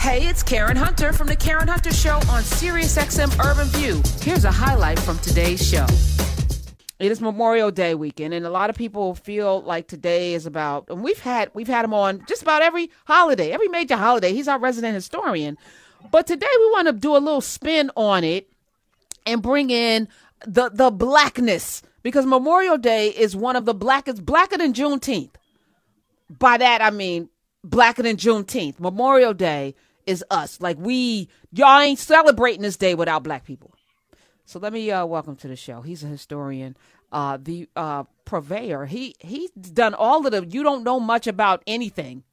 Hey, it's Karen Hunter from the Karen Hunter Show on SiriusXM Urban View. Here's a highlight from today's show. It is Memorial Day weekend, and a lot of people feel like today is about. And we've had we've had him on just about every holiday, every major holiday. He's our resident historian, but today we want to do a little spin on it and bring in the the blackness because Memorial Day is one of the blackest, blacker than Juneteenth. By that I mean blacker than Juneteenth. Memorial Day is us. Like we, y'all ain't celebrating this day without black people. So let me uh, welcome to the show. He's a historian, uh, the uh, purveyor. He he's done all of the. You don't know much about anything,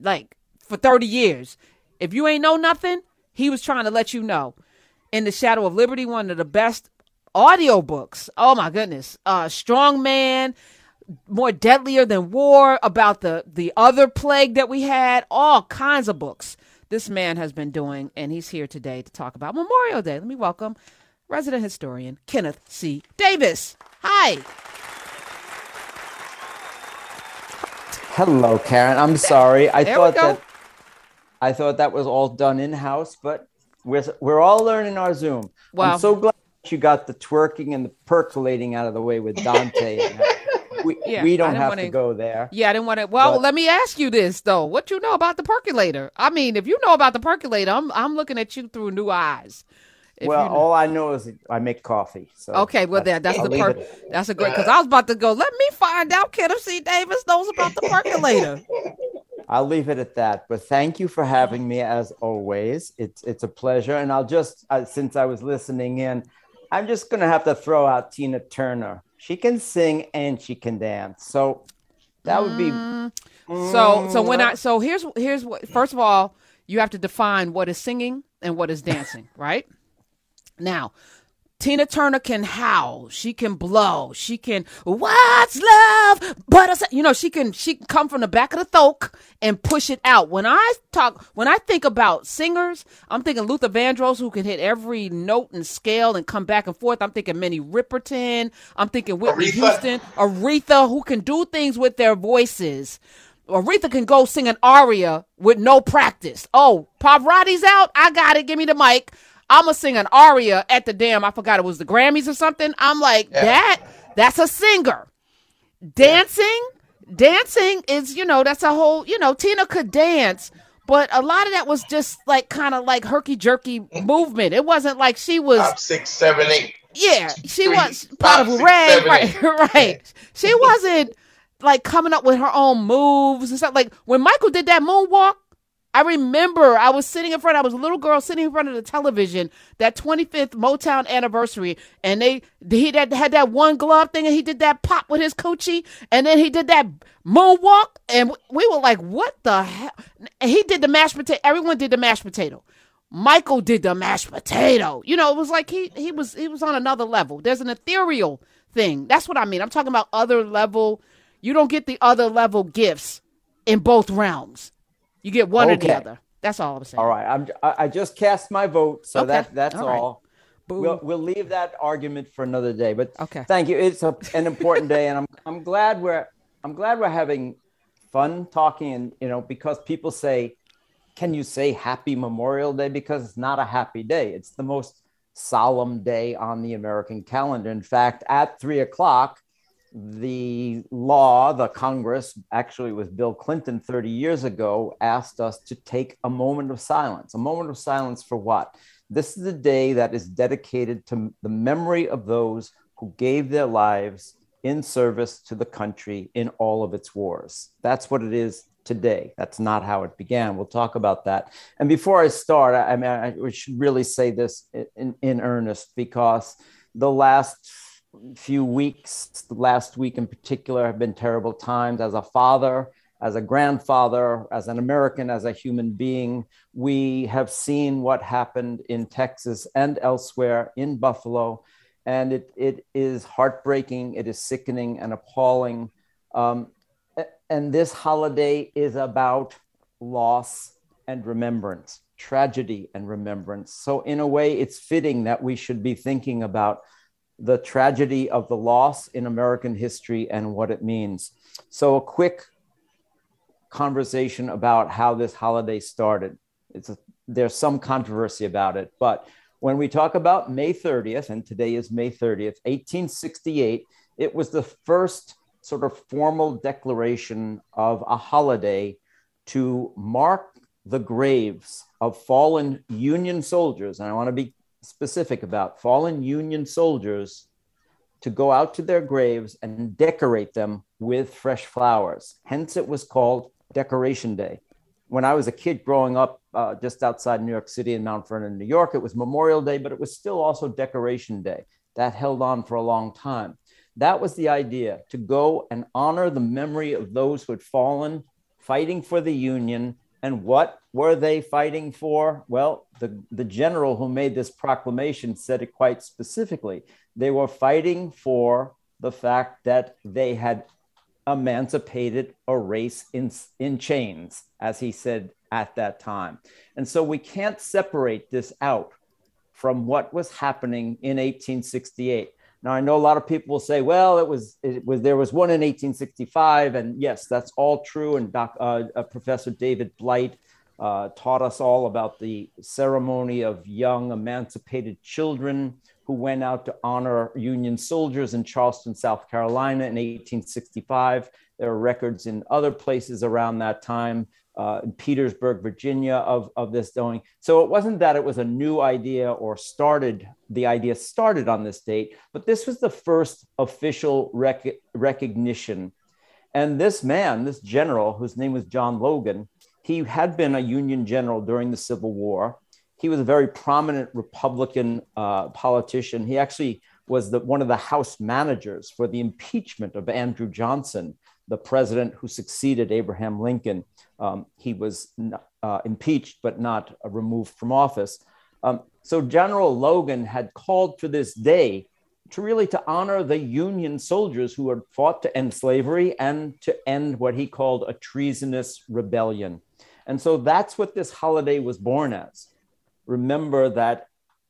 like for thirty years. If you ain't know nothing, he was trying to let you know. In the Shadow of Liberty, one of the best audio books. Oh my goodness, uh, Strong Man more deadlier than war about the the other plague that we had all kinds of books this man has been doing, and he's here today to talk about Memorial Day. Let me welcome resident historian Kenneth C. Davis. Hi. Hello, Karen. I'm sorry. I There thought that I thought that was all done in house, but we're we're all learning our Zoom. Wow. I'm so glad you got the twerking and the percolating out of the way with Dante. We, Yeah, we don't have wanna- to go there. Yeah, I didn't want to. Well, But- let me ask you this though: What you know about the percolator? I mean, if you know about the percolator, I'm I'm looking at you through new eyes. If well, you know- all I know is I make coffee. So Okay, well, there, that's I'll the per- that's a great because I was about to go. Let me find out. Kenneth C. Davis knows about the percolator. I'll leave it at that. But thank you for having me as always. It's it's a pleasure. And I'll just uh, since I was listening in, I'm just gonna have to throw out Tina Turner. She can sing and she can dance. So that would be mm. So so when I so here's here's what first of all you have to define what is singing and what is dancing, right? Now, Tina Turner can howl, she can blow, she can what's love, but I said- you know she can she can come from the back of the throat and push it out. When I talk when I think about singers, I'm thinking Luther Vandross who can hit every note and scale and come back and forth. I'm thinking Minnie Riperton. I'm thinking Whitney Aretha. Houston, Aretha who can do things with their voices. Aretha can go sing an aria with no practice. Oh, Pavarotti's out. I got it. Give me the mic. I'm gonna sing an aria at the damn. I forgot it was the Grammys or something. I'm like Yeah. that. That's a singer. Dancing, dancing is you know that's a whole you know Tina could dance, but a lot of that was just like kind of like herky jerky movement. It wasn't like she was Five, six, seven, eight. yeah, she Three, was part of Ray, right? Right. She wasn't like coming up with her own moves and stuff. Like when Michael did that moonwalk, I remember I was sitting in front. I was a little girl sitting in front of the television that 25th Motown anniversary, and they he had, had that one glove thing, and he did that pop with his coochie, and then he did that moonwalk, and we were like, "What the hell?" And he did the mashed potato. Everyone did the mashed potato. Michael did the mashed potato. You know, it was like he he was he was on another level. There's an ethereal thing. That's what I mean. I'm talking about other level. You don't get the other level gifts in both realms. You get one or the other. That's all I'm saying. all right. I'm I just cast my vote, so Okay. that that's All right. all. Boo. We'll we'll leave that argument for another day. But Okay. thank you. It's a, an important day, and I'm I'm glad we're I'm glad we're having fun talking, and you know because people say, can you say Happy Memorial Day? Because it's not a happy day. It's the most solemn day on the American calendar. In fact, at three o'clock, the law, the Congress, actually with Bill Clinton 30 years ago, asked us to take a moment of silence. A moment of silence for what? This is a day that is dedicated to the memory of those who gave their lives in service to the country in all of its wars. That's what it is today. That's not how it began. We'll talk about that. And before I start, I, I mean, I should really say this in, in earnest because the last few weeks, the last week in particular, have been terrible times. As a father, as a grandfather, as an American, as a human being, we have seen what happened in Texas and elsewhere in Buffalo. And it, it is heartbreaking, it is sickening and appalling. Um, and this holiday is about loss and remembrance, tragedy and remembrance. So, in a way, it's fitting that we should be thinking about the tragedy of the loss in American history and what it means. So, a quick conversation about how this holiday started. It's a, there's some controversy about it, but when we talk about May 30th, and today is May 30th, 1868, it was the first sort of formal declaration of a holiday to mark the graves of fallen Union soldiers. And I want to be specific about fallen Union soldiers to go out to their graves and decorate them with fresh flowers. Hence, it was called Decoration Day. When I was a kid growing up uh, just outside New York City in Mount Vernon, New York, it was Memorial Day, but it was still also Decoration Day. That held on for a long time. That was the idea to go and honor the memory of those who had fallen fighting for the Union. And what were they fighting for? Well, the, the general who made this proclamation said it quite specifically. They were fighting for the fact that they had emancipated a race in, in chains, as he said at that time. And so we can't separate this out from what was happening in 1868. Now I know a lot of people will say, well, it was it was there was one in 1865, and yes, that's all true. And Doc, uh, uh, Professor David Blight uh, taught us all about the ceremony of young emancipated children who went out to honor Union soldiers in Charleston, South Carolina in 1865. There are records in other places around that time uh, in Petersburg, Virginia, of, of this doing. So it wasn't that it was a new idea or started, the idea started on this date, but this was the first official rec- recognition. And this man, this general, whose name was John Logan, he had been a Union general during the Civil War. He was a very prominent Republican uh, politician. He actually was the, one of the House managers for the impeachment of Andrew Johnson, the president who succeeded Abraham Lincoln um, he was uh, impeached but not uh, removed from office. Um, so General Logan had called for this day to really to honor the Union soldiers who had fought to end slavery and to end what he called a treasonous rebellion. And so that's what this holiday was born as. Remember that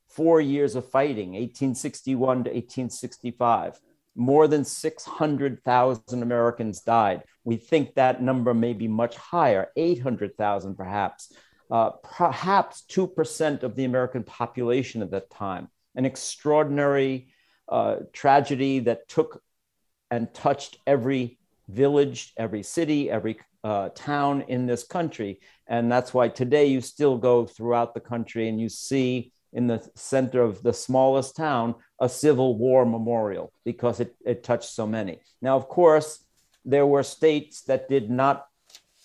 four years of fighting, 1861 to 1865, more than 600,000 Americans died. We think that number may be much higher, 800,000 perhaps, uh, perhaps 2% of the American population at that time. An extraordinary uh, tragedy that took and touched every village, every city, every uh, town in this country. And that's why today you still go throughout the country and you see in the center of the smallest town a Civil War memorial because it, it touched so many. Now, of course, there were states that did not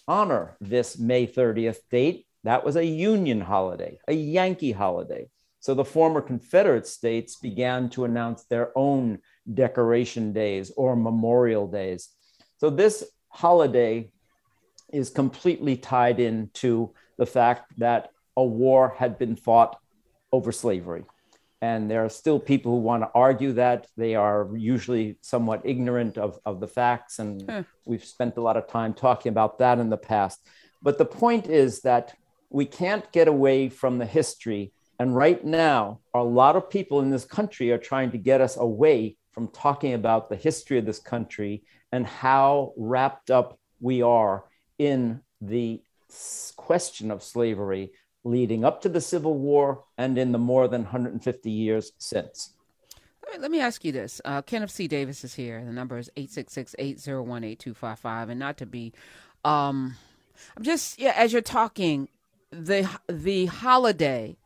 honor this May 30th date. That was a Union holiday, a Yankee holiday. So the former Confederate states began to announce their own decoration days or memorial days. So this holiday is completely tied into the fact that a war had been fought over slavery. And there are still people who want to argue that. They are usually somewhat ignorant of, of the facts. And hmm. we've spent a lot of time talking about that in the past. But the point is that we can't get away from the history. And right now, a lot of people in this country are trying to get us away from talking about the history of this country and how wrapped up we are in the question of slavery leading up to the Civil War and in the more than 150 years since. let me ask you this. Uh, Kenneth C. Davis is here. The number is 866-801-8255. And not to be, um, I'm just, yeah, as you're talking, the, the holiday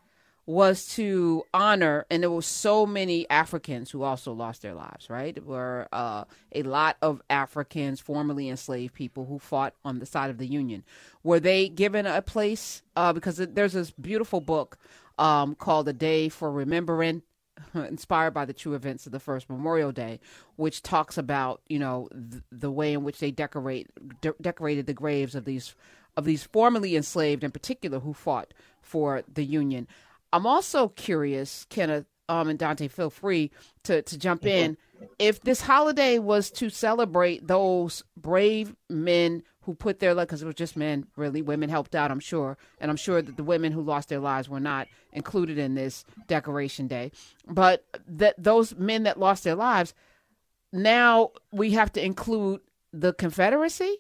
was to honor, and there were so many Africans who also lost their lives, right? There were uh, a lot of Africans, formerly enslaved people, who fought on the side of the Union. Were they given a place? Uh, because there's this beautiful book um, called A Day for Remembering, inspired by the true events of the first Memorial Day, which talks about, you know, th- the way in which they decorate de- decorated the graves of these of these formerly enslaved in particular who fought for the Union. I'm also curious, Kenneth um, and Dante, feel free to, to jump mm-hmm. in. If this holiday was to celebrate those brave men who put their life, because it was just men, really, women helped out, I'm sure. And I'm sure that the women who lost their lives were not included in this decoration day. But that those men that lost their lives, now we have to include the Confederacy.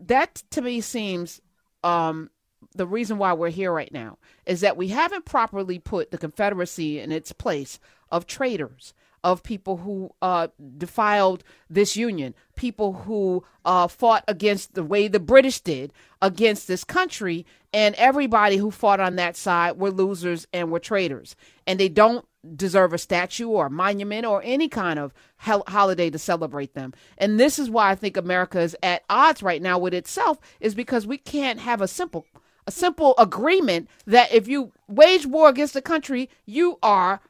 That to me seems um, the reason why we're here right now is that we haven't properly put the Confederacy in its place of traitors, of people who uh, defiled this union, people who uh, fought against the way the British did against this country, and everybody who fought on that side were losers and were traitors. And they don't deserve a statue or a monument or any kind of hol- holiday to celebrate them. And this is why I think America is at odds right now with itself is because we can't have a simple a simple agreement that if you wage war against the country, you are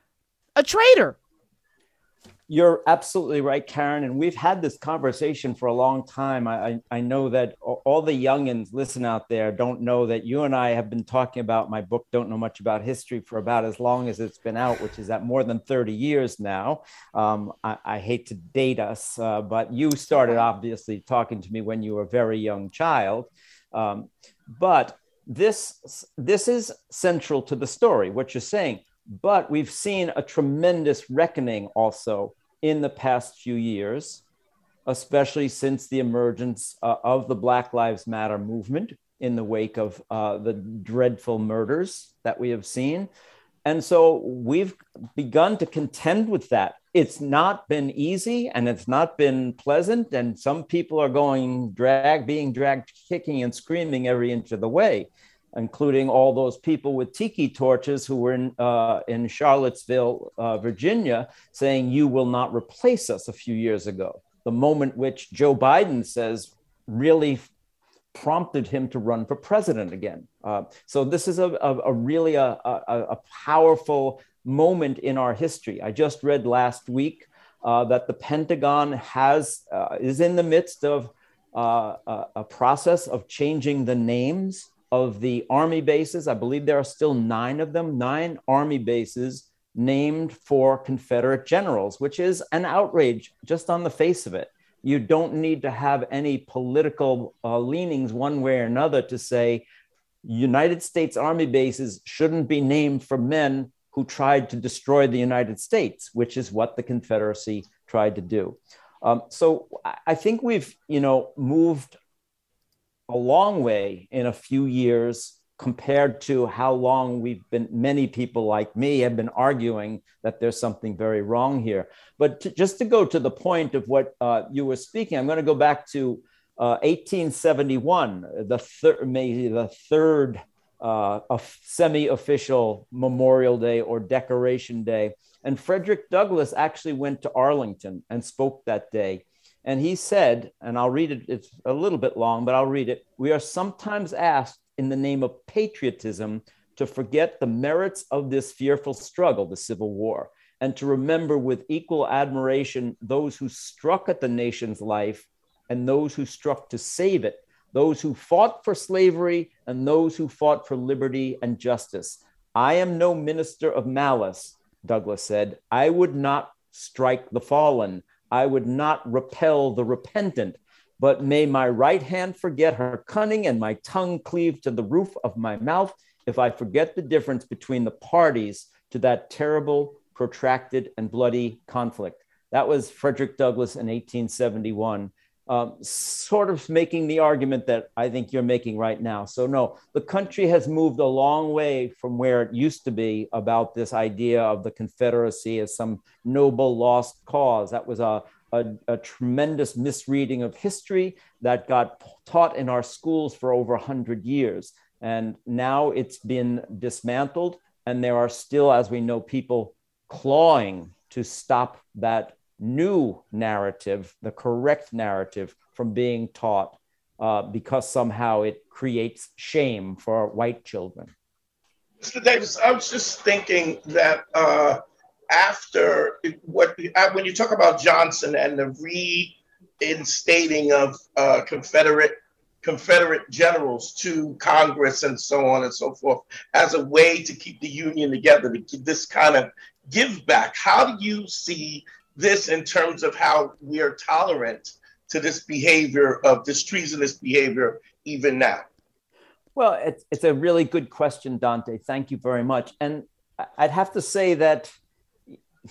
a traitor. You're absolutely right, Karen. And we've had this conversation for a long time. I, I know that all the youngins listen out there don't know that you and I have been talking about my book, Don't Know Much About History, for about as long as it's been out, which is at more than 30 years now. Um, I, I, hate to date us, uh, but you started obviously talking to me when you were a very young child. Um, but this, this is central to the story, what you're saying. But we've seen a tremendous reckoning also in the past few years, especially since the emergence uh, of the Black Lives Matter movement in the wake of uh, the dreadful murders that we have seen. And so we've begun to contend with that. It's not been easy and it's not been pleasant. And some people are going drag, being dragged, kicking and screaming every inch of the way including all those people with tiki torches who were in, uh, in Charlottesville, uh, Virginia, saying, You will not replace us a few years ago. The moment which Joe Biden says really prompted him to run for president again. Uh, so this is a, a, a really a, a, a, powerful moment in our history. I just read last week uh, that the Pentagon has uh, is in the midst of uh, a process of changing the names of the army bases. I believe there are still nine of them, nine army bases named for Confederate generals, which is an outrage just on the face of it. You don't need to have any political uh, leanings one way or another to say United States Army bases shouldn't be named for men who tried to destroy the United States, which is what the Confederacy tried to do. Um, so I think we've, you know, moved a long way in a few years compared to how long we've been many people like me have been arguing that there's something very wrong here but to, just to go to the point of what uh, you were speaking i'm going to go back to uh, 1871 the third maybe the third uh, semi-official memorial day or decoration day and frederick douglass actually went to arlington and spoke that day and he said, and I'll read it, it's a little bit long, but I'll read it. We are sometimes asked in the name of patriotism to forget the merits of this fearful struggle, the Civil War, and to remember with equal admiration those who struck at the nation's life and those who struck to save it, those who fought for slavery and those who fought for liberty and justice. I am no minister of malice, Douglass said. I would not strike the fallen. I would not repel the repentant, but may my right hand forget her cunning and my tongue cleave to the roof of my mouth if I forget the difference between the parties to that terrible, protracted, and bloody conflict. That was Frederick Douglass in 1871 um, sort of making the argument that I think you're making right now. So, no, the country has moved a long way from where it used to be about this idea of the Confederacy as some noble lost cause. That was a, a, a tremendous misreading of history that got taught in our schools for over 100 years. And now it's been dismantled, and there are still, as we know, people clawing to stop that new narrative, the correct narrative, from being taught uh, because somehow it creates shame for white children. Mr. Davis, I was just thinking that uh, after what, uh, when you talk about Johnson and the reinstating of uh, Confederate Confederate generals to Congress and so on and so forth as a way to keep the Union together, to keep this kind of give back. How do you see this in terms of how we are tolerant to this behavior of this treasonous behavior even now? Well, it's, it's a really good question, Dante. Thank you very much. And I'd have to say that,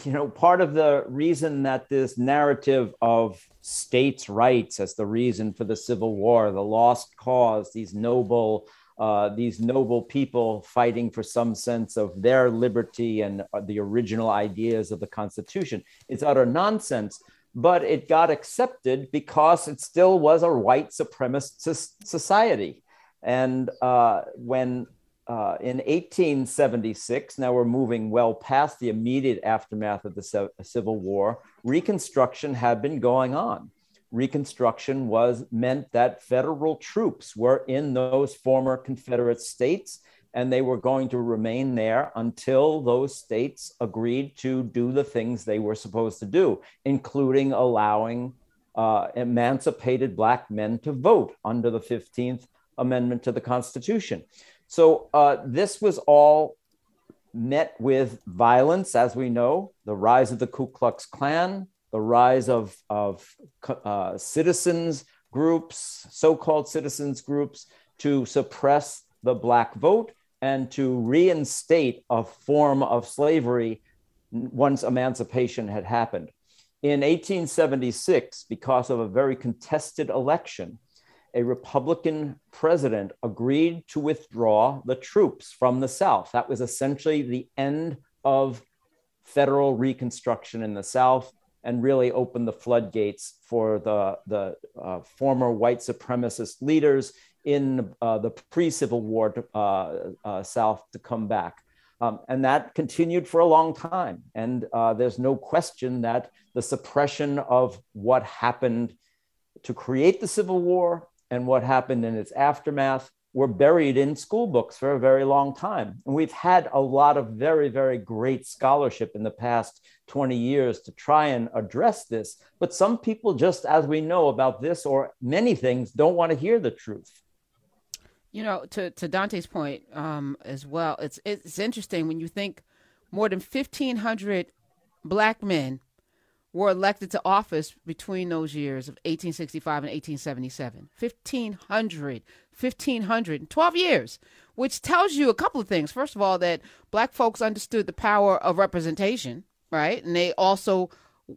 you know, part of the reason that this narrative of states' rights as the reason for the Civil War, the lost cause, these noble uh, these noble people fighting for some sense of their liberty and uh, the original ideas of the Constitution. It's utter nonsense, but it got accepted because it still was a white supremacist society. And uh, when uh, in 1876, now we're moving well past the immediate aftermath of the Civil War, Reconstruction had been going on. Reconstruction was meant that federal troops were in those former Confederate states, and they were going to remain there until those states agreed to do the things they were supposed to do, including allowing uh, emancipated Black men to vote under the 15th Amendment to the Constitution. So uh, this was all met with violence, as we know, the rise of the Ku Klux Klan, the rise of, of uh, citizens groups, so called citizens groups, to suppress the Black vote and to reinstate a form of slavery once emancipation had happened. In 1876, because of a very contested election, a Republican president agreed to withdraw the troops from the South. That was essentially the end of federal reconstruction in the South and really opened the floodgates for the, the uh, former white supremacist leaders in uh, the pre Civil War uh, uh, South to come back. Um, and that continued for a long time. And uh, there's no question that the suppression of what happened to create the Civil War and what happened in its aftermath were buried in school books for a very long time. And we've had a lot of very, very great scholarship in the past 20 years to try and address this. But some people, just as we know about this or many things, don't want to hear the truth. You know, to, to Dante's point um, as well, it's, it's interesting when you think more than 1,500 black men were elected to office between those years of 1865 and 1877. 1,500, 1,500, 12 years, which tells you a couple of things. First of all, that black folks understood the power of representation, right? And they also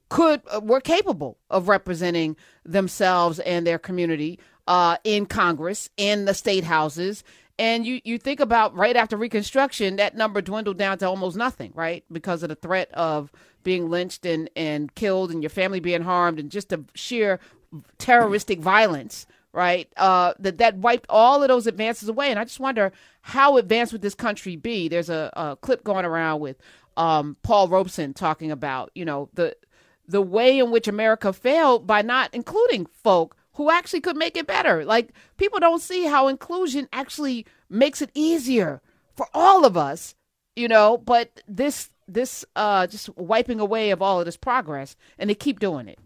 could, uh, were capable of representing themselves and their community uh, in Congress, in the state houses, and you, you think about right after Reconstruction, that number dwindled down to almost nothing, right? Because of the threat of being lynched and, and killed and your family being harmed and just the sheer terroristic violence, right? Uh, that, that wiped all of those advances away. And I just wonder how advanced would this country be? There's a, a clip going around with um, Paul Robeson talking about, you know, the the way in which America failed by not including folk who actually could make it better. Like people don't see how inclusion actually makes it easier for all of us, you know, but this this uh just wiping away of all of this progress and they keep doing it.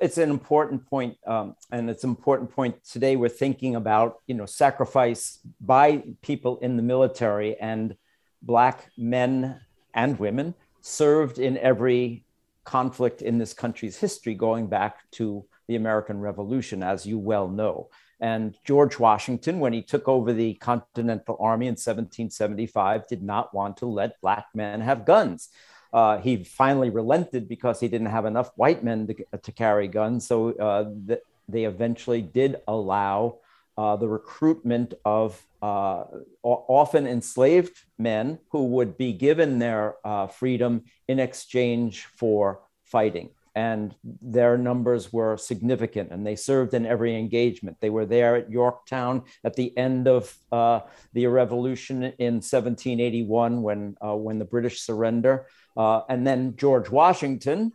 It's an important point, um, and it's an important point today. We're thinking about you know sacrifice by people in the military and black men and women served in every conflict in this country's history, going back to the American Revolution, as you well know. And George Washington, when he took over the Continental Army in 1775, did not want to let black men have guns. Uh, he finally relented because he didn't have enough white men to, to carry guns. So uh, th- they eventually did allow uh, the recruitment of uh, often enslaved men who would be given their uh, freedom in exchange for fighting and their numbers were significant and they served in every engagement. They were there at Yorktown at the end of uh, the revolution in 1781 when, uh, when the British surrender. Uh, and then George Washington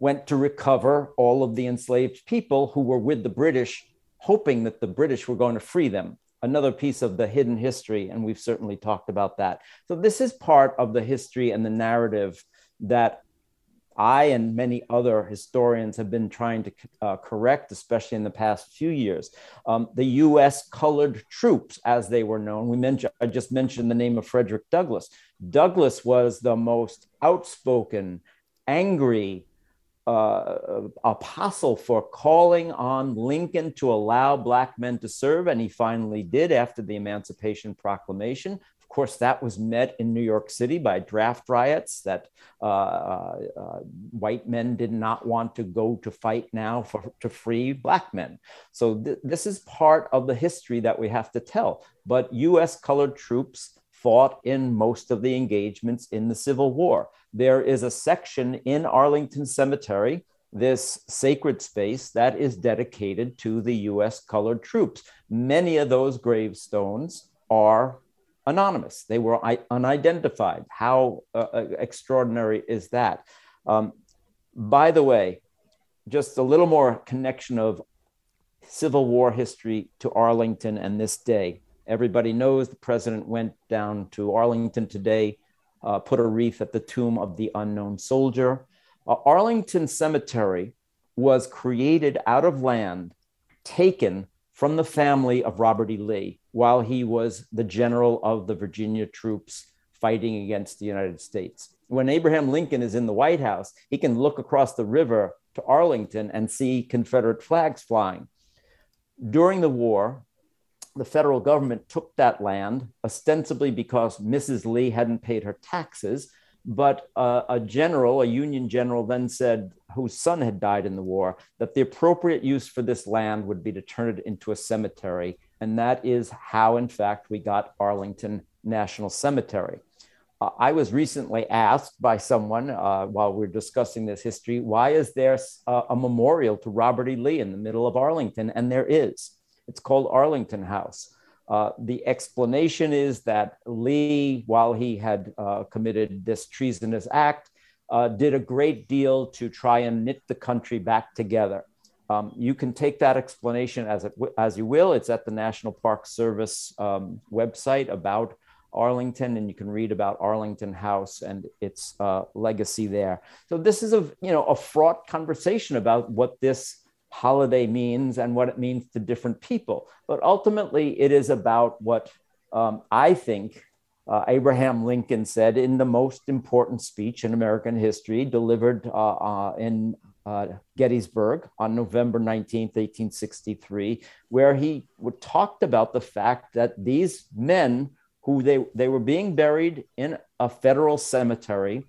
went to recover all of the enslaved people who were with the British, hoping that the British were going to free them. Another piece of the hidden history, and we've certainly talked about that. So, this is part of the history and the narrative that I and many other historians have been trying to uh, correct, especially in the past few years. Um, the US colored troops, as they were known, we mentioned, I just mentioned the name of Frederick Douglass. Douglass was the most outspoken, angry uh, apostle for calling on Lincoln to allow Black men to serve, and he finally did after the Emancipation Proclamation Of course, that was met in New York City by draft riots that uh, uh, uh, white men did not want to go to fight now for, to free black men. So th- this is part of the history that we have to tell. But US colored troops fought in most of the engagements in the Civil War. There is a section in Arlington Cemetery this sacred space that is dedicated to the US colored troops. Many of those gravestones are anonymous, they were unidentified. How uh, uh, extraordinary is that? Um, by the way, just a little more connection of Civil War history to Arlington and this day. Everybody knows the president went down to Arlington today, uh, put a wreath at the tomb of the unknown soldier. Uh, Arlington Cemetery was created out of land taken from the family of Robert E. Lee while he was the general of the Virginia troops fighting against the United States. When Abraham Lincoln is in the White House, he can look across the river to Arlington and see Confederate flags flying. During the war, the federal government took that land, ostensibly because Mrs. Lee hadn't paid her taxes, but uh, a general, a Union general, then said, whose son had died in the war, that the appropriate use for this land would be to turn it into a cemetery. And that is how, in fact, we got Arlington National Cemetery. Uh, I was recently asked by someone uh, while we are discussing this history, why is there a, a memorial to Robert E. Lee in the middle of Arlington? And there is. It's called Arlington House. Uh, the explanation is that Lee, while he had uh, committed this treasonous act, uh, did a great deal to try and knit the country back together. Um, you can take that explanation as, it, as you will. It's at the National Park Service um, website about Arlington, and you can read about Arlington House and its uh, legacy there. So this is a you know a fraught conversation about what this holiday means and what it means to different people. But ultimately, it is about what um, I think uh, Abraham Lincoln said in the most important speech in American history, delivered uh, uh, in uh, Gettysburg on November 19th, 1863, where he talked about the fact that these men who they, they were being buried in a federal cemetery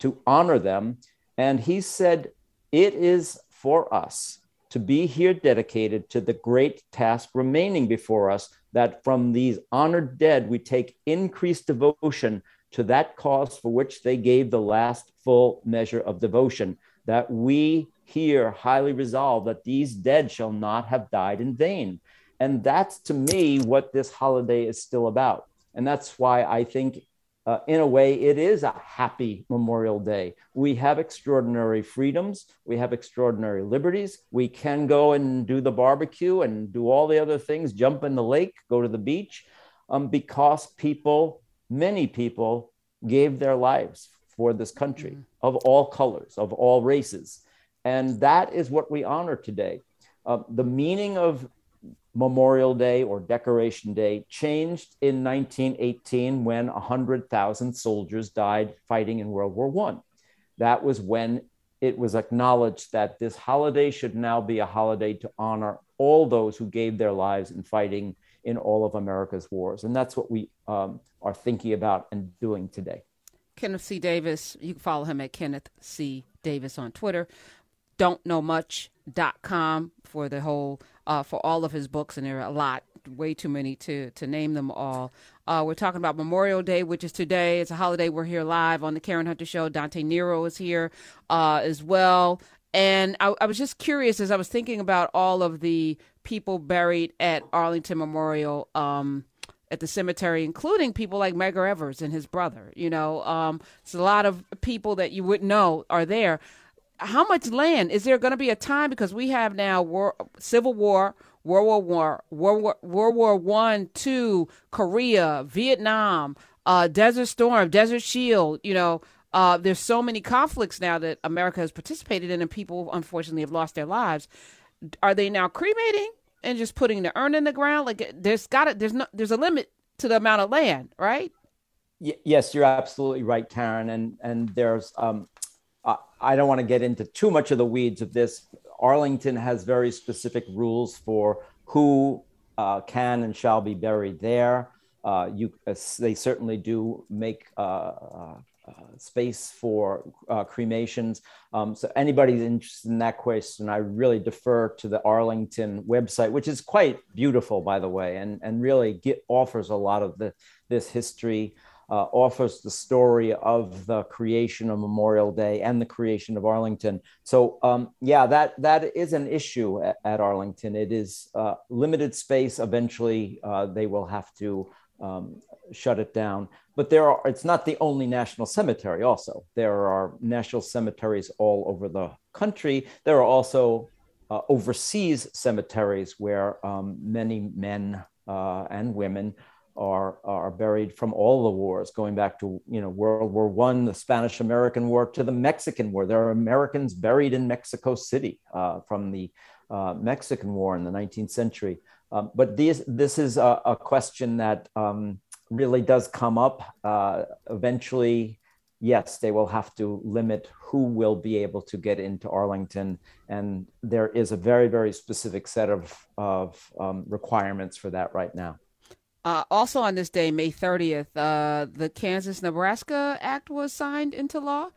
to honor them. And he said, It is for us to be here dedicated to the great task remaining before us, that from these honored dead we take increased devotion to that cause for which they gave the last full measure of devotion, that we here highly resolve that these dead shall not have died in vain. And that's to me what this holiday is still about. And that's why I think uh, in a way, it is a happy Memorial Day. We have extraordinary freedoms. We have extraordinary liberties. We can go and do the barbecue and do all the other things, jump in the lake, go to the beach, um, because people, many people, gave their lives for this country mm-hmm. of all colors, of all races. And that is what we honor today. Uh, the meaning of Memorial Day or Decoration Day changed in 1918 when 100,000 soldiers died fighting in World War I. That was when it was acknowledged that this holiday should now be a holiday to honor all those who gave their lives in fighting in all of America's wars. And that's what we um, are thinking about and doing today. Kenneth C. Davis, you can follow him at Kenneth C. Davis on Twitter. Don't know much.com for the whole uh, for all of his books, and there are a lot, way too many to to name them all. Uh, we're talking about Memorial Day, which is today. It's a holiday. We're here live on the Karen Hunter Show. Dante Nero is here uh, as well. And I, I was just curious as I was thinking about all of the people buried at Arlington Memorial. Um, at the cemetery, including people like Medgar Evers and his brother. You know, um, it's a lot of people that you wouldn't know are there how much land? Is there going to be a time because we have now war, civil war world war war world war one two korea vietnam uh, desert storm desert shield you know uh, there's so many conflicts now that america has participated in and people unfortunately have lost their lives. Are they now cremating and just putting the urn in the ground? Like there's got to there's no there's a limit to the amount of land right? Yes you're absolutely right karen and and there's um I don't want to get into too much of the weeds of this. Arlington has very specific rules for who uh, can and shall be buried there. Uh, you, uh, they certainly do make uh, uh, space for cremations. Um, so anybody's interested in that question, I really defer to the Arlington website, which is quite beautiful, by the way, and, and really get, offers a lot of the, this history, uh, offers the story of the creation of Memorial Day and the creation of Arlington. So um, yeah, that, that is an issue at, at Arlington. It is uh, limited space. Eventually, uh, they will have to um, shut it down. But there are, it's not the only national cemetery, also. There are national cemeteries all over the country. There are also uh, overseas cemeteries where um, many men uh, and women are, are buried from all the wars, going back to you know World War One, the Spanish American War, to the Mexican War. There are Americans buried in Mexico City uh, from the uh, Mexican War in the 19th century. Um, but this, this is a, a question that um, really does come up. Uh, eventually, yes, they will have to limit who will be able to get into Arlington. And there is a very, very specific set of, of um, requirements for that right now. Uh, also on this day, May 30th, uh, the Kansas Nebraska Act was signed into law,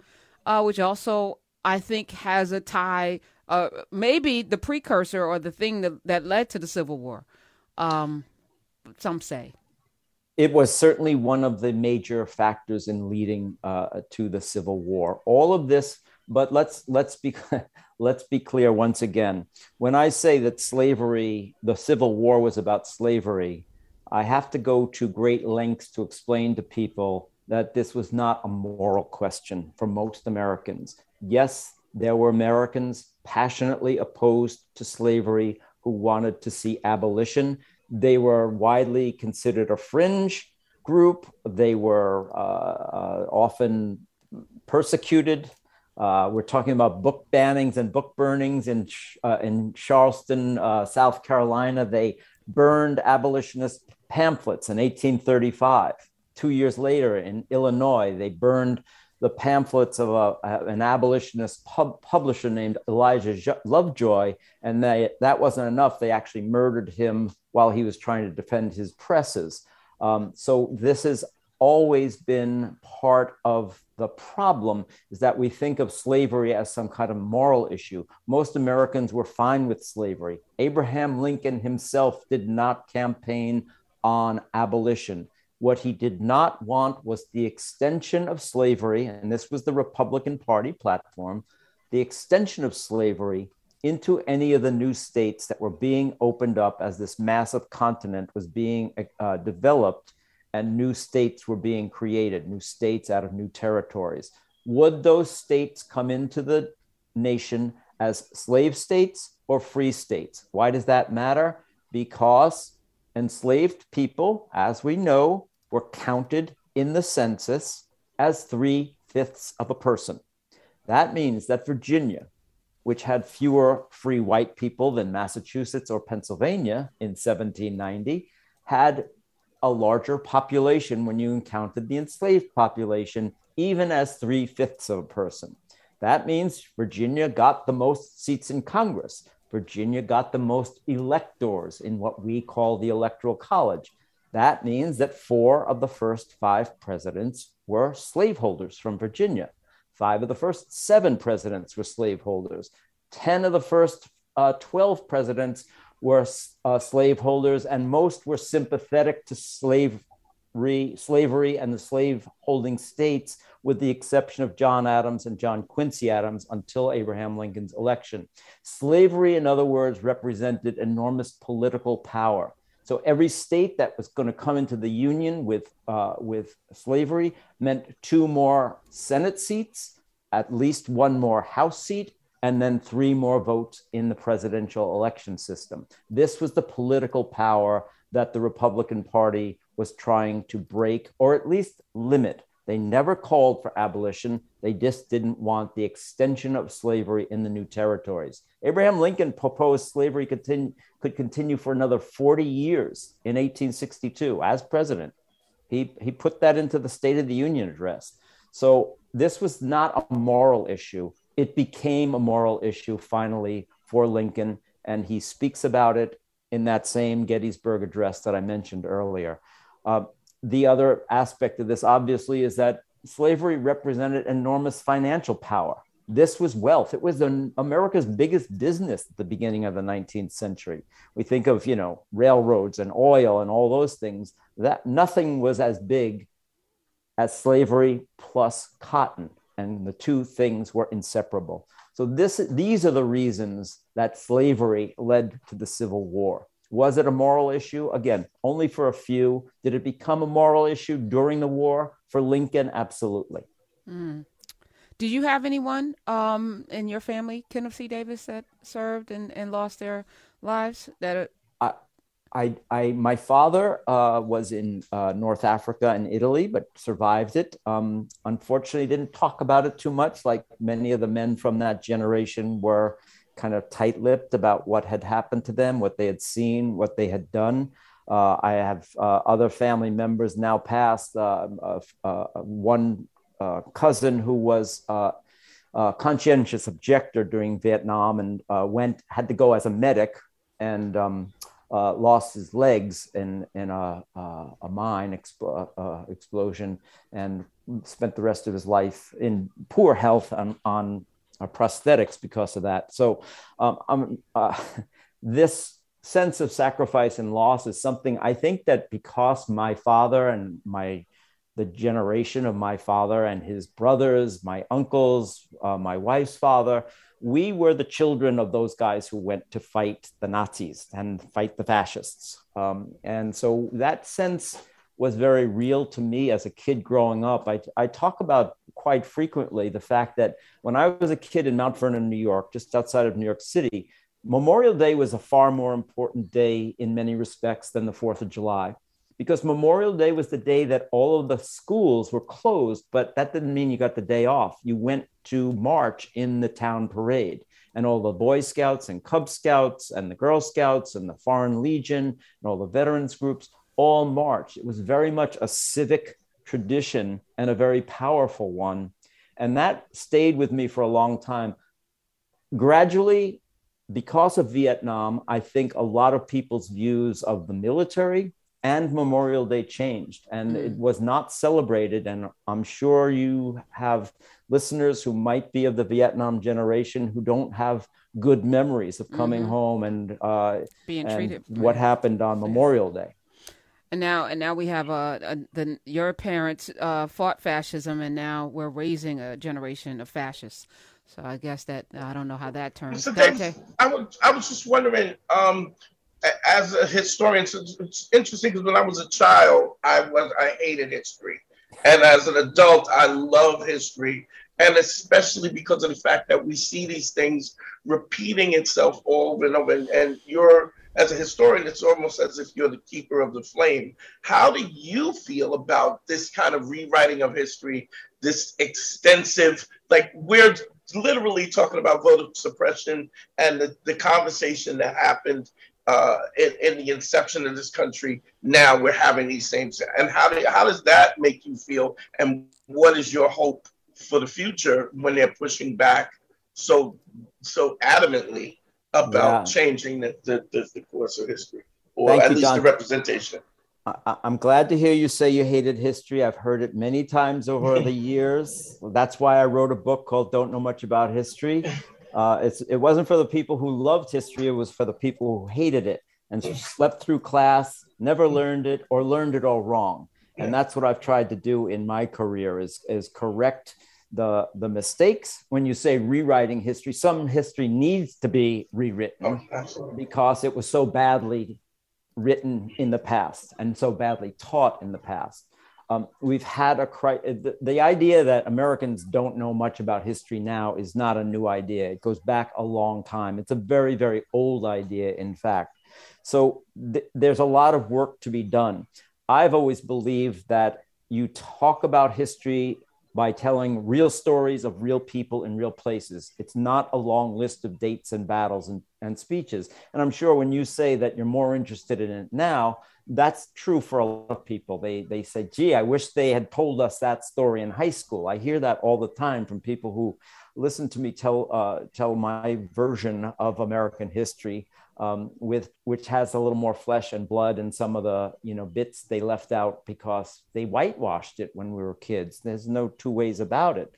uh, which also, I think, has a tie uh, maybe the precursor or the thing that, that led to the Civil War. Um, some say it was certainly one of the major factors in leading uh, to the Civil War. All of this, but let's let's be let's be clear once again. When I say that slavery, the Civil War was about slavery, I have to go to great lengths to explain to people that this was not a moral question for most Americans. Yes, there were Americans passionately opposed to slavery who wanted to see abolition. They were widely considered a fringe group. They were uh, uh, often persecuted. Uh, we're talking about book bannings and book burnings in, uh, in Charleston, uh, South Carolina. They burned abolitionist pamphlets in 1835. Two years later, in Illinois, they burned the pamphlets of a, an abolitionist pub, publisher named Elijah Lovejoy, and they, that wasn't enough. They actually murdered him while he was trying to defend his presses. Um, so this has always been part of the problem is that we think of slavery as some kind of moral issue. Most Americans were fine with slavery. Abraham Lincoln himself did not campaign on abolition. What he did not want was the extension of slavery, and this was the Republican Party platform the extension of slavery into any of the new states that were being opened up as this massive continent was being uh, developed and new states were being created, new states out of new territories. Would those states come into the nation as slave states or free states? Why does that matter? Because enslaved people, as we know, were counted in the census as three fifths of a person. That means that Virginia, which had fewer free white people than Massachusetts or Pennsylvania in 1790, had a larger population when you encountered the enslaved population, even as three fifths of a person. That means Virginia got the most seats in Congress. Virginia got the most electors in what we call the Electoral College. That means that four of the first five presidents were slaveholders from Virginia. Five of the first seven presidents were slaveholders. 10 of the first uh, 12 presidents were uh, slaveholders, and most were sympathetic to slavery, slavery and the slave-holding states, with the exception of John Adams and John Quincy Adams until Abraham Lincoln's election. Slavery, in other words, represented enormous political power. So every state that was going to come into the union with uh, with slavery meant two more Senate seats, at least one more House seat, and then three more votes in the presidential election system. This was the political power that the Republican Party was trying to break or at least limit. They never called for abolition. They just didn't want the extension of slavery in the new territories. Abraham Lincoln proposed slavery continue, could continue for another 40 years in 1862 as president. He, he put that into the State of the Union address. So this was not a moral issue. It became a moral issue finally for Lincoln, and he speaks about it in that same Gettysburg address that I mentioned earlier. Uh, the other aspect of this, obviously, is that slavery represented enormous financial power. This was wealth. It was an, America's biggest business at the beginning of the 19th century. We think of, you know, railroads and oil and all those things. That nothing was as big as slavery plus cotton, and the two things were inseparable. So this, these are the reasons that slavery led to the Civil War. Was it a moral issue? Again, only for a few. Did it become a moral issue during the war? For Lincoln, absolutely. Mm. Do you have anyone um, in your family, Kenneth C. Davis, that served and, and lost their lives? That I, I, my father uh, was in uh, North Africa and Italy, but survived it. Um, unfortunately, didn't talk about it too much, like many of the men from that generation were kind of tight-lipped about what had happened to them, what they had seen, what they had done. Uh, I have uh, other family members now passed. Uh, uh, one cousin who was a conscientious objector during Vietnam and went had to go as a medic and um, lost his legs in in a, a mine expl- explosion and spent the rest of his life in poor health on, on uh, prosthetics because of that. So um, um, uh, this sense of sacrifice and loss is something I think that because my father and my the generation of my father and his brothers, my uncles, uh, my wife's father, we were the children of those guys who went to fight the Nazis and fight the fascists. Um, and so that sense was very real to me as a kid growing up. I, I talk about quite frequently the fact that when I was a kid in Mount Vernon, New York, just outside of New York City, Memorial Day was a far more important day in many respects than the 4th of July because Memorial Day was the day that all of the schools were closed, but that didn't mean you got the day off. You went to march in the town parade, and all the Boy Scouts and Cub Scouts and the Girl Scouts and the Foreign Legion and all the veterans groups all marched. It was very much a civic tradition and a very powerful one. And that stayed with me for a long time. Gradually, because of Vietnam, I think a lot of people's views of the military and Memorial Day changed and mm. it was not celebrated. And I'm sure you have listeners who might be of the Vietnam generation who don't have good memories of coming mm-hmm. home and, uh, being treated what happened on Memorial Day and now and now we have uh, a, the your parents uh, fought fascism, and now we're raising a generation of fascists. So I guess that I don't know how that turns. So Dave, I was I was just wondering, um, as a historian, it's interesting because when I was a child, I was I hated history, and as an adult, I love history, and especially because of the fact that we see these things repeating itself over and over, and, and you're as a historian, it's almost as if you're the keeper of the flame. How do you feel about this kind of rewriting of history, this extensive, like we're literally talking about voter suppression and the, the conversation that happened uh, in, in, the inception of this country. Now we're having these same, and how, do, how does that make you feel? And what is your hope for the future when they're pushing back so so adamantly about yeah. changing the, the, the, course of history, or Thank at you, least John. the representation. I, am glad to hear you say you hated history. I've heard it many times over the years. That's why I wrote a book called "Don't Know Much About History." Uh, it's, it wasn't for the people who loved history; it was for the people who hated it and slept through class, never learned it, or learned it all wrong. And that's what I've tried to do in my career: is is correct the the mistakes. When you say rewriting history some history needs to be rewritten oh, because it was so badly written in the past and so badly taught in the past um, we've had a the, the idea that americans don't know much about history now is not a new idea it goes back a long time it's a very very old idea in fact so th- there's a lot of work to be done i've always believed that you talk about history by telling real stories of real people in real places. It's not a long list of dates and battles and, and speeches. And I'm sure when you say that you're more interested in it now, that's true for a lot of people. They, they say, gee, I wish they had told us that story in high school. I hear that all the time from people who listen to me tell, uh, tell my version of American history. um, with which has a little more flesh and blood and some of the you know bits they left out because they whitewashed it when we were kids. There's no two ways about it.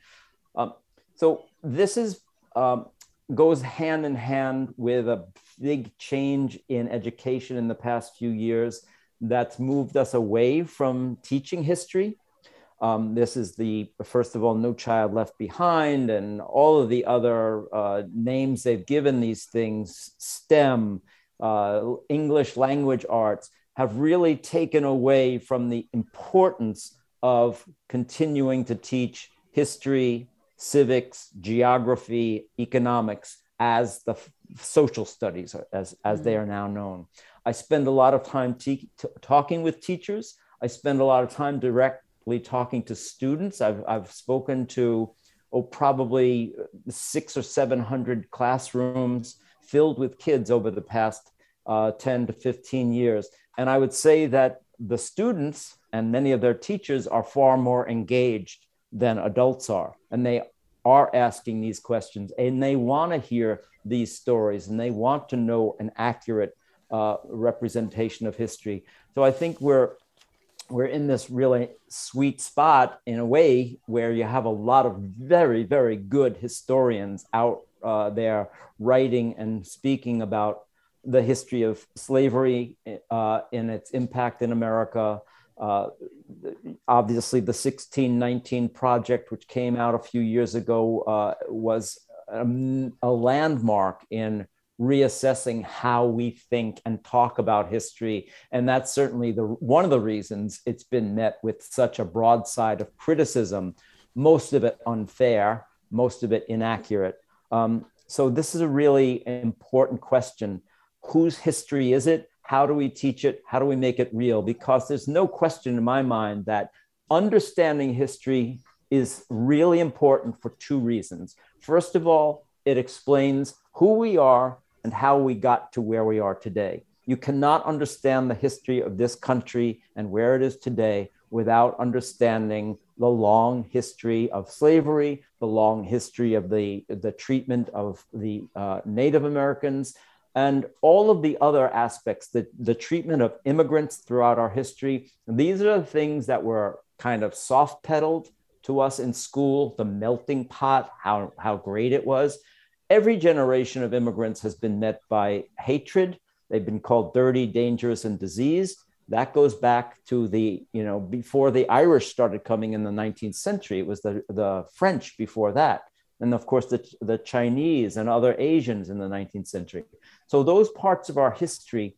Um, so this is um, goes hand in hand with a big change in education in the past few years that's moved us away from teaching history. Um, this is the first of all, No Child Left Behind, and all of the other uh, names they've given these things, STEM, uh, English language arts, have really taken away from the importance of continuing to teach history, civics, geography, economics as the f- social studies, as, as they are now known. I spend a lot of time te- t- talking with teachers. I spend a lot of time directly talking to students. I've, I've spoken to, oh, probably six or 700 classrooms filled with kids over the past uh, 10 to 15 years. And I would say that the students and many of their teachers are far more engaged than adults are. And they are asking these questions and they want to hear these stories and they want to know an accurate uh, representation of history. So I think we're we're in this really sweet spot in a way where you have a lot of very very good historians out uh, there writing and speaking about the history of slavery uh, in its impact in America. Uh, obviously, the 1619 project, which came out a few years ago, uh, was a, a landmark in reassessing how we think and talk about history. And that's certainly the one of the reasons it's been met with such a broadside of criticism most of it unfair most of it inaccurate. Um, so this is a really important question. Whose history is it? How do we teach it? How do we make it real? Because there's no question in my mind that understanding history is really important for two reasons. First of all it explains who we are and how we got to where we are today. You cannot understand the history of this country and where it is today without understanding the long history of slavery, the long history of the, the treatment of the uh, Native Americans, and all of the other aspects, the, the treatment of immigrants throughout our history. These are the things that were kind of soft pedaled to us in school, the melting pot, how, how great it was every generation of immigrants has been met by hatred. They've been called dirty, dangerous, and diseased. That goes back to the, you know, before the Irish started coming in the 19th century. It was the, the French before that. And of course, the, the Chinese and other Asians in the 19th century. So those parts of our history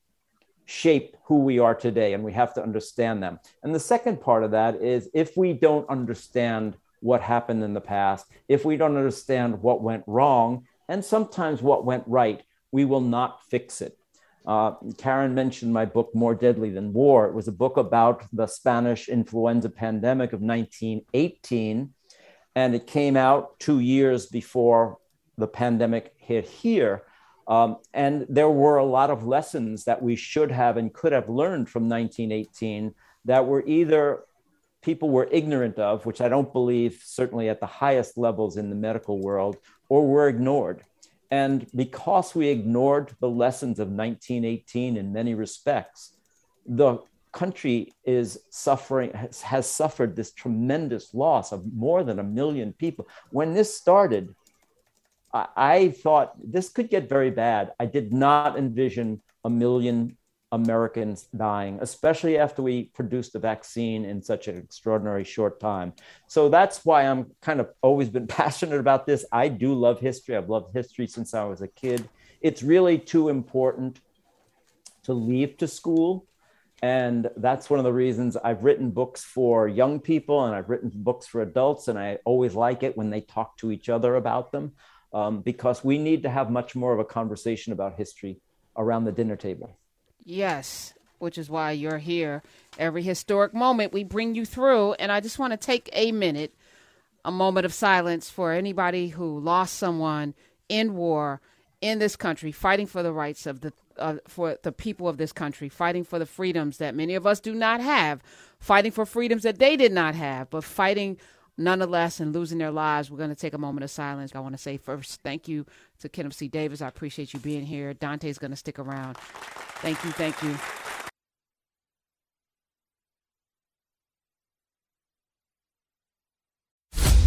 shape who we are today, and we have to understand them. And the second part of that is if we don't understand what happened in the past, if we don't understand what went wrong, and sometimes what went right, we will not fix it. Uh, Karen mentioned my book, More Deadly Than War. It was a book about the Spanish influenza pandemic of 1918, and it came out two years before the pandemic hit here. Um, and there were a lot of lessons that we should have and could have learned from 1918 that were either people were ignorant of, which I don't believe, certainly at the highest levels in the medical world, or were ignored. And because we ignored the lessons of 1918 in many respects, the country is suffering, has, has suffered this tremendous loss of more than a million people. When this started, I, I thought this could get very bad. I did not envision a million Americans dying, especially after we produced the vaccine in such an extraordinary short time. So that's why I'm kind of always been passionate about this. I do love history. I've loved history since I was a kid. It's really too important to leave to school. And that's one of the reasons I've written books for young people and I've written books for adults. And I always like it when they talk to each other about them um, because we need to have much more of a conversation about history around the dinner table. Yes, which is why you're here. Every historic moment we bring you through. And I just want to take a minute, a moment of silence for anybody who lost someone in war in this country, fighting for the rights of the uh, for the people of this country, fighting for the freedoms that many of us do not have, fighting for freedoms that they did not have, but fighting nonetheless and losing their lives, we're going to take a moment of silence. I want to say first, thank you to Kenneth C. Davis. I appreciate you being here. Dante's going to stick around. Thank you. Thank you.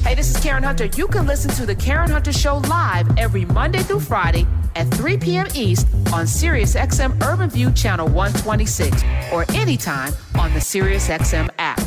Hey, this is Karen Hunter. You can listen to The Karen Hunter Show live every Monday through Friday at 3 p.m. East on SiriusXM Urban View Channel 126 or anytime on the SiriusXM app.